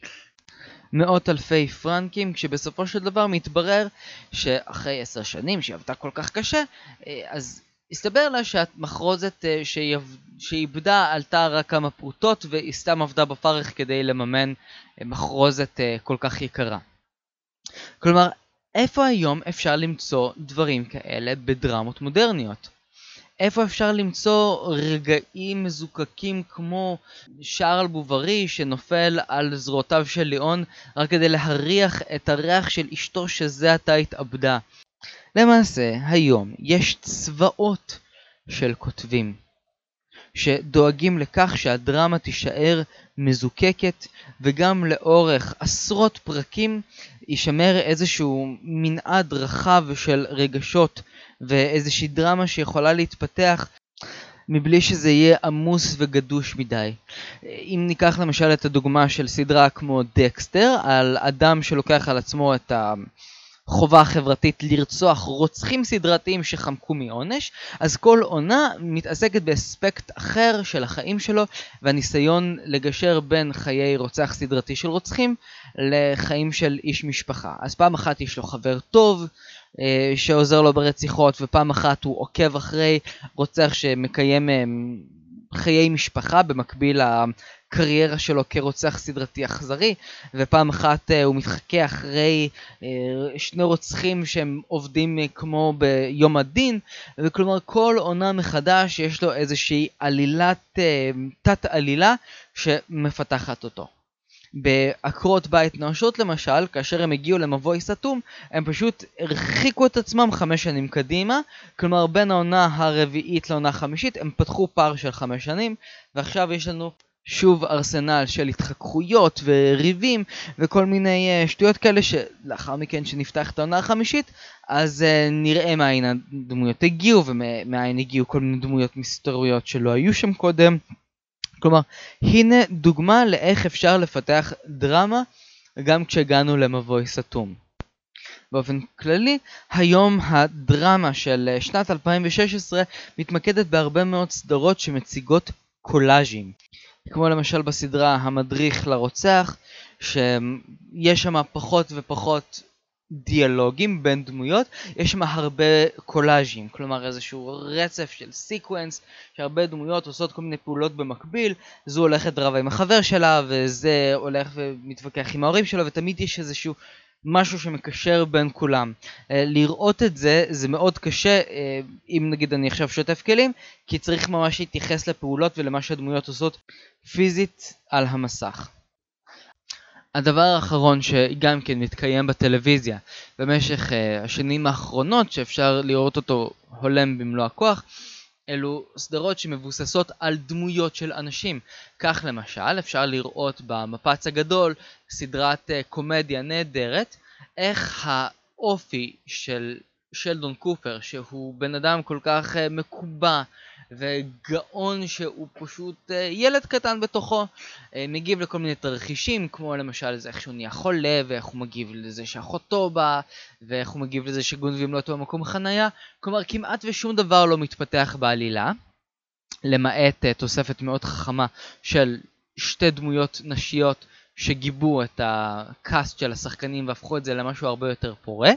[SPEAKER 1] מאות אלפי פרנקים, כשבסופו של דבר מתברר שאחרי עשר שנים שהיא עבדה כל כך קשה, uh, אז הסתבר לה שהמחרוזת uh, שאיבדה עלתה רק כמה פרוטות והיא סתם עבדה בפרך כדי לממן uh, מחרוזת uh, כל כך יקרה. כלומר, איפה היום אפשר למצוא דברים כאלה בדרמות מודרניות? איפה אפשר למצוא רגעים מזוקקים כמו שרל בוברי שנופל על זרועותיו של ליאון רק כדי להריח את הריח של אשתו שזה עתה התאבדה? למעשה, היום יש צבאות של כותבים שדואגים לכך שהדרמה תישאר מזוקקת וגם לאורך עשרות פרקים יישמר איזשהו מנעד רחב של רגשות ואיזושהי דרמה שיכולה להתפתח מבלי שזה יהיה עמוס וגדוש מדי. אם ניקח למשל את הדוגמה של סדרה כמו דקסטר, על אדם שלוקח על עצמו את ה... החובה החברתית לרצוח רוצחים סדרתיים שחמקו מעונש, אז כל עונה מתעסקת באספקט אחר של החיים שלו והניסיון לגשר בין חיי רוצח סדרתי של רוצחים לחיים של איש משפחה. אז פעם אחת יש לו חבר טוב אה, שעוזר לו ברציחות ופעם אחת הוא עוקב אחרי רוצח שמקיים אה, חיי משפחה במקביל הקריירה שלו כרוצח סדרתי אכזרי, ופעם אחת uh, הוא מתחכה אחרי uh, שני רוצחים שהם עובדים uh, כמו ביום הדין, וכלומר כל עונה מחדש יש לו איזושהי עלילת, uh, תת עלילה שמפתחת אותו. בעקרות בית נואשות למשל, כאשר הם הגיעו למבוי סתום, הם פשוט הרחיקו את עצמם חמש שנים קדימה, כלומר בין העונה הרביעית לעונה החמישית הם פתחו פער של חמש שנים, ועכשיו יש לנו שוב ארסנל של התחככויות וריבים וכל מיני uh, שטויות כאלה שלאחר מכן שנפתח את העונה החמישית אז uh, נראה מאין הדמויות הגיעו ומאין הגיעו כל מיני דמויות מסתוריות שלא היו שם קודם. כלומר, הנה דוגמה לאיך אפשר לפתח דרמה גם כשהגענו למבוי סתום. באופן כללי, היום הדרמה של אה, שנת 2016 מתמקדת בהרבה מאוד סדרות שמציגות קולאז'ים. כמו למשל בסדרה המדריך לרוצח, שיש שם פחות ופחות דיאלוגים בין דמויות, יש שם הרבה קולאז'ים, כלומר איזשהו רצף של sequence, שהרבה דמויות עושות כל מיני פעולות במקביל, זו הולכת רבה עם החבר שלה, וזה הולך ומתווכח עם ההורים שלו, ותמיד יש איזשהו משהו שמקשר בין כולם. אה, לראות את זה, זה מאוד קשה, אה, אם נגיד אני עכשיו שוטף כלים, כי צריך ממש להתייחס לפעולות ולמה שהדמויות עושות פיזית על המסך. הדבר האחרון שגם כן מתקיים בטלוויזיה במשך uh, השנים האחרונות שאפשר לראות אותו הולם במלוא הכוח אלו סדרות שמבוססות על דמויות של אנשים. כך למשל אפשר לראות במפץ הגדול סדרת uh, קומדיה נהדרת איך האופי של שלדון קופר, שהוא בן אדם כל כך אה, מקובע וגאון שהוא פשוט אה, ילד קטן בתוכו, אה, מגיב לכל מיני תרחישים, כמו למשל זה איך שהוא נהיה חולה, ואיך הוא מגיב לזה שאחותו באה, ואיך הוא מגיב לזה שגונבים לו אותו במקום חנייה, כלומר כמעט ושום דבר לא מתפתח בעלילה, למעט תוספת מאוד חכמה של שתי דמויות נשיות שגיבו את הקאסט של השחקנים והפכו את זה למשהו הרבה יותר פורה.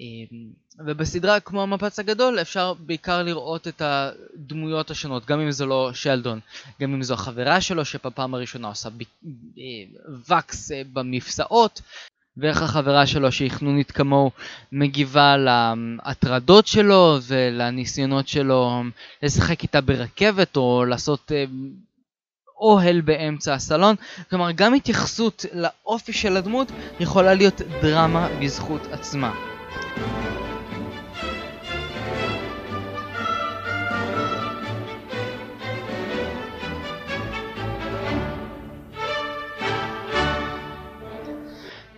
[SPEAKER 1] אמ, ובסדרה כמו המפץ הגדול אפשר בעיקר לראות את הדמויות השונות, גם אם זו לא שלדון, גם אם זו החברה שלו שבפעם הראשונה עושה ב... אה, וקס אה, במפסעות, ואיך החברה שלו שהיא חנונית כמוהו מגיבה להטרדות שלו ולניסיונות שלו לשחק איתה ברכבת או לעשות אה, אוהל באמצע הסלון. כלומר, גם התייחסות לאופי של הדמות יכולה להיות דרמה בזכות עצמה.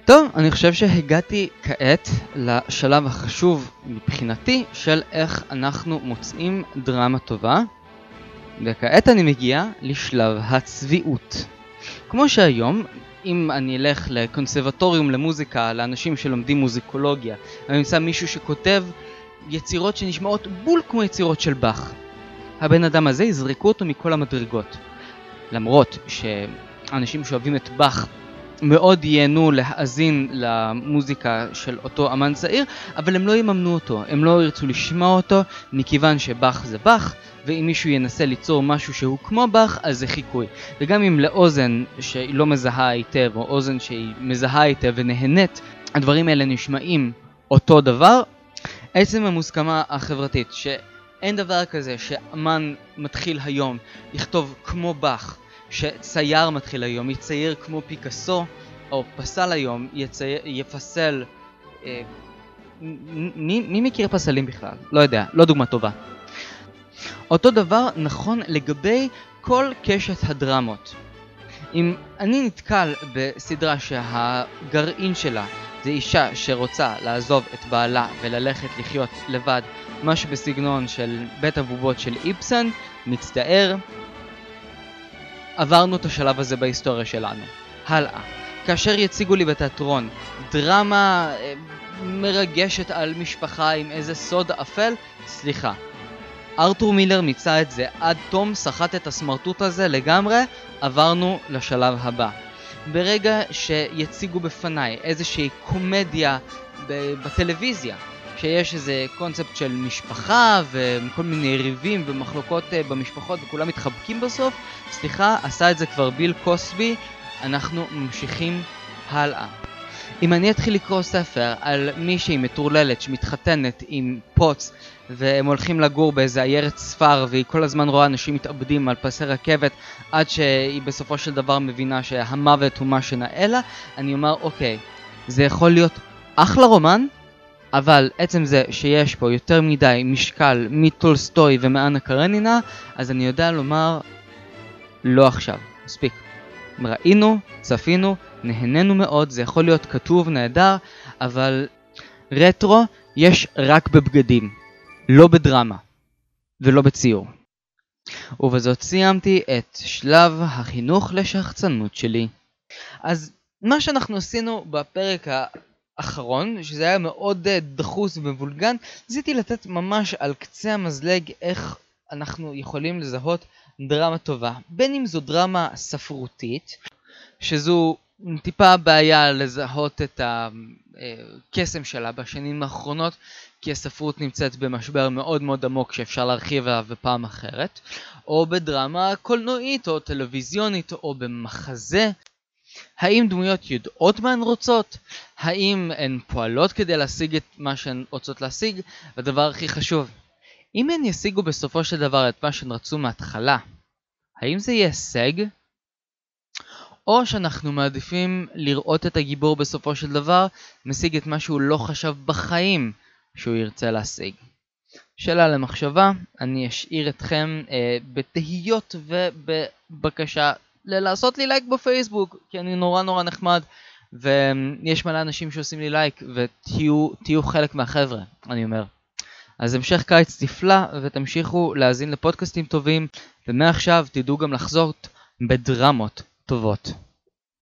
[SPEAKER 1] טוב, אני חושב שהגעתי כעת לשלב החשוב מבחינתי של איך אנחנו מוצאים דרמה טובה. וכעת אני מגיע לשלב הצביעות. כמו שהיום, אם אני אלך לקונסרבטוריום למוזיקה, לאנשים שלומדים מוזיקולוגיה, אני אמצא מישהו שכותב יצירות שנשמעות בול כמו יצירות של באך. הבן אדם הזה יזרקו אותו מכל המדרגות. למרות שאנשים שאוהבים את באך מאוד ייהנו להאזין למוזיקה של אותו אמן צעיר, אבל הם לא יממנו אותו, הם לא ירצו לשמוע אותו, מכיוון שבאך זה באך, ואם מישהו ינסה ליצור משהו שהוא כמו באך, אז זה חיקוי. וגם אם לאוזן שהיא לא מזהה היטב, או אוזן שהיא מזהה היטב ונהנית, הדברים האלה נשמעים אותו דבר, עצם המוסכמה החברתית, שאין דבר כזה שאמן מתחיל היום לכתוב כמו באך, שצייר מתחיל היום יצייר כמו פיקאסו, או פסל היום יצייר, יפסל... אה, מי, מי מכיר פסלים בכלל? לא יודע, לא דוגמה טובה. אותו דבר נכון לגבי כל קשת הדרמות. אם אני נתקל בסדרה שהגרעין שלה זה אישה שרוצה לעזוב את בעלה וללכת לחיות לבד, משהו בסגנון של בית הבובות של איפסן, מצטער, עברנו את השלב הזה בהיסטוריה שלנו. הלאה. כאשר יציגו לי בתיאטרון דרמה אה, מרגשת על משפחה עם איזה סוד אפל, סליחה. ארתור מילר מיצה את זה עד תום, סחט את הסמרטוט הזה לגמרי, עברנו לשלב הבא. ברגע שיציגו בפניי איזושהי קומדיה בטלוויזיה, שיש איזה קונספט של משפחה וכל מיני ריבים ומחלוקות אה, במשפחות וכולם מתחבקים בסוף, סליחה, עשה את זה כבר ביל קוסבי, אנחנו ממשיכים הלאה. אם אני אתחיל לקרוא ספר על מישהי מטורללת שמתחתנת עם פוץ והם הולכים לגור באיזה עיירת ספר והיא כל הזמן רואה אנשים מתאבדים על פסי רכבת עד שהיא בסופו של דבר מבינה שהמוות הוא מה שנאה לה, אני אומר אוקיי, זה יכול להיות אחלה רומן, אבל עצם זה שיש פה יותר מדי משקל מטולסטוי ומאנה קרנינה, אז אני יודע לומר לא עכשיו, מספיק. ראינו, צפינו, נהנינו מאוד, זה יכול להיות כתוב נהדר, אבל רטרו יש רק בבגדים, לא בדרמה ולא בציור. ובזאת סיימתי את שלב החינוך לשחצנות שלי. אז מה שאנחנו עשינו בפרק האחרון, שזה היה מאוד אה, דחוס ומבולגן, ניסיתי לתת ממש על קצה המזלג איך אנחנו יכולים לזהות דרמה טובה. בין אם זו דרמה ספרותית, שזו טיפה בעיה לזהות את הקסם שלה בשנים האחרונות, כי הספרות נמצאת במשבר מאוד מאוד עמוק שאפשר להרחיב עליו בפעם אחרת, או בדרמה קולנועית או טלוויזיונית או במחזה. האם דמויות יודעות מה הן רוצות? האם הן פועלות כדי להשיג את מה שהן רוצות להשיג? והדבר הכי חשוב, אם הן ישיגו בסופו של דבר את מה שהן רצו מההתחלה, האם זה יהיה הישג? או שאנחנו מעדיפים לראות את הגיבור בסופו של דבר משיג את מה שהוא לא חשב בחיים שהוא ירצה להשיג. שאלה למחשבה, אני אשאיר אתכם אה, בתהיות ובבקשה לעשות לי לייק בפייסבוק, כי אני נורא נורא נחמד ויש מלא אנשים שעושים לי לייק, ותהיו חלק מהחבר'ה, אני אומר. אז המשך קיץ נפלא, ותמשיכו להאזין לפודקאסטים טובים, ומעכשיו תדעו גם לחזור בדרמות טובות.